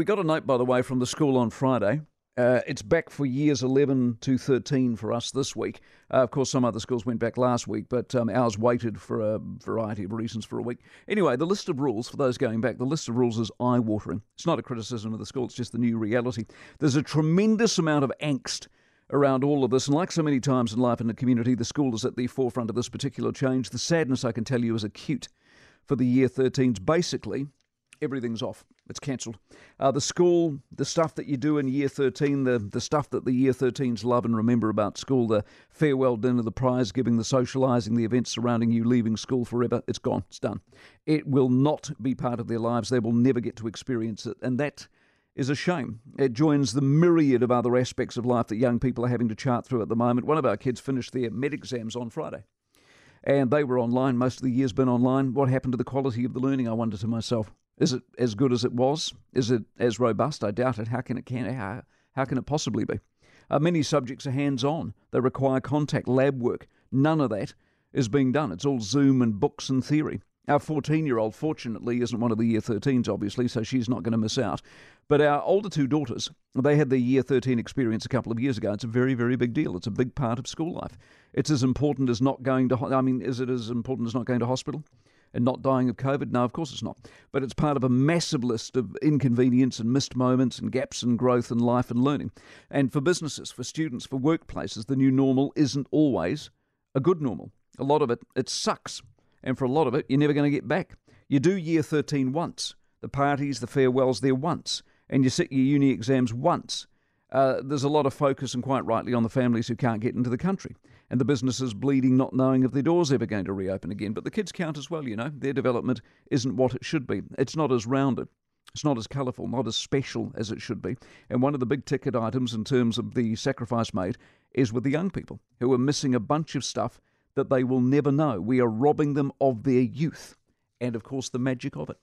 we got a note, by the way, from the school on Friday. Uh, it's back for years 11 to 13 for us this week. Uh, of course, some other schools went back last week, but um, ours waited for a variety of reasons for a week. Anyway, the list of rules, for those going back, the list of rules is eye watering. It's not a criticism of the school, it's just the new reality. There's a tremendous amount of angst around all of this. And like so many times in life and the community, the school is at the forefront of this particular change. The sadness, I can tell you, is acute for the year 13s. Basically, everything's off. It's cancelled. Uh, the school, the stuff that you do in year 13, the, the stuff that the year 13s love and remember about school, the farewell dinner, the prize giving, the socialising, the events surrounding you leaving school forever, it's gone. It's done. It will not be part of their lives. They will never get to experience it. And that is a shame. It joins the myriad of other aspects of life that young people are having to chart through at the moment. One of our kids finished their med exams on Friday and they were online. Most of the year's been online. What happened to the quality of the learning? I wonder to myself. Is it as good as it was? Is it as robust? I doubt it. How can it can how, how can it possibly be? Uh, many subjects are hands-on. They require contact, lab work. None of that is being done. It's all Zoom and books and theory. Our 14 year old, fortunately, isn't one of the year 13s, obviously, so she's not going to miss out. But our older two daughters, they had their year 13 experience a couple of years ago. It's a very, very big deal. It's a big part of school life. It's as important as not going to, I mean, is it as important as not going to hospital? And not dying of COVID? No, of course it's not. But it's part of a massive list of inconvenience and missed moments and gaps in growth and life and learning. And for businesses, for students, for workplaces, the new normal isn't always a good normal. A lot of it, it sucks. And for a lot of it, you're never going to get back. You do year 13 once, the parties, the farewells there once, and you sit your uni exams once. Uh, there's a lot of focus, and quite rightly, on the families who can't get into the country, and the businesses bleeding, not knowing if their doors ever going to reopen again. But the kids count as well, you know. Their development isn't what it should be. It's not as rounded. It's not as colourful, not as special as it should be. And one of the big ticket items in terms of the sacrifice made is with the young people who are missing a bunch of stuff that they will never know. We are robbing them of their youth and, of course, the magic of it.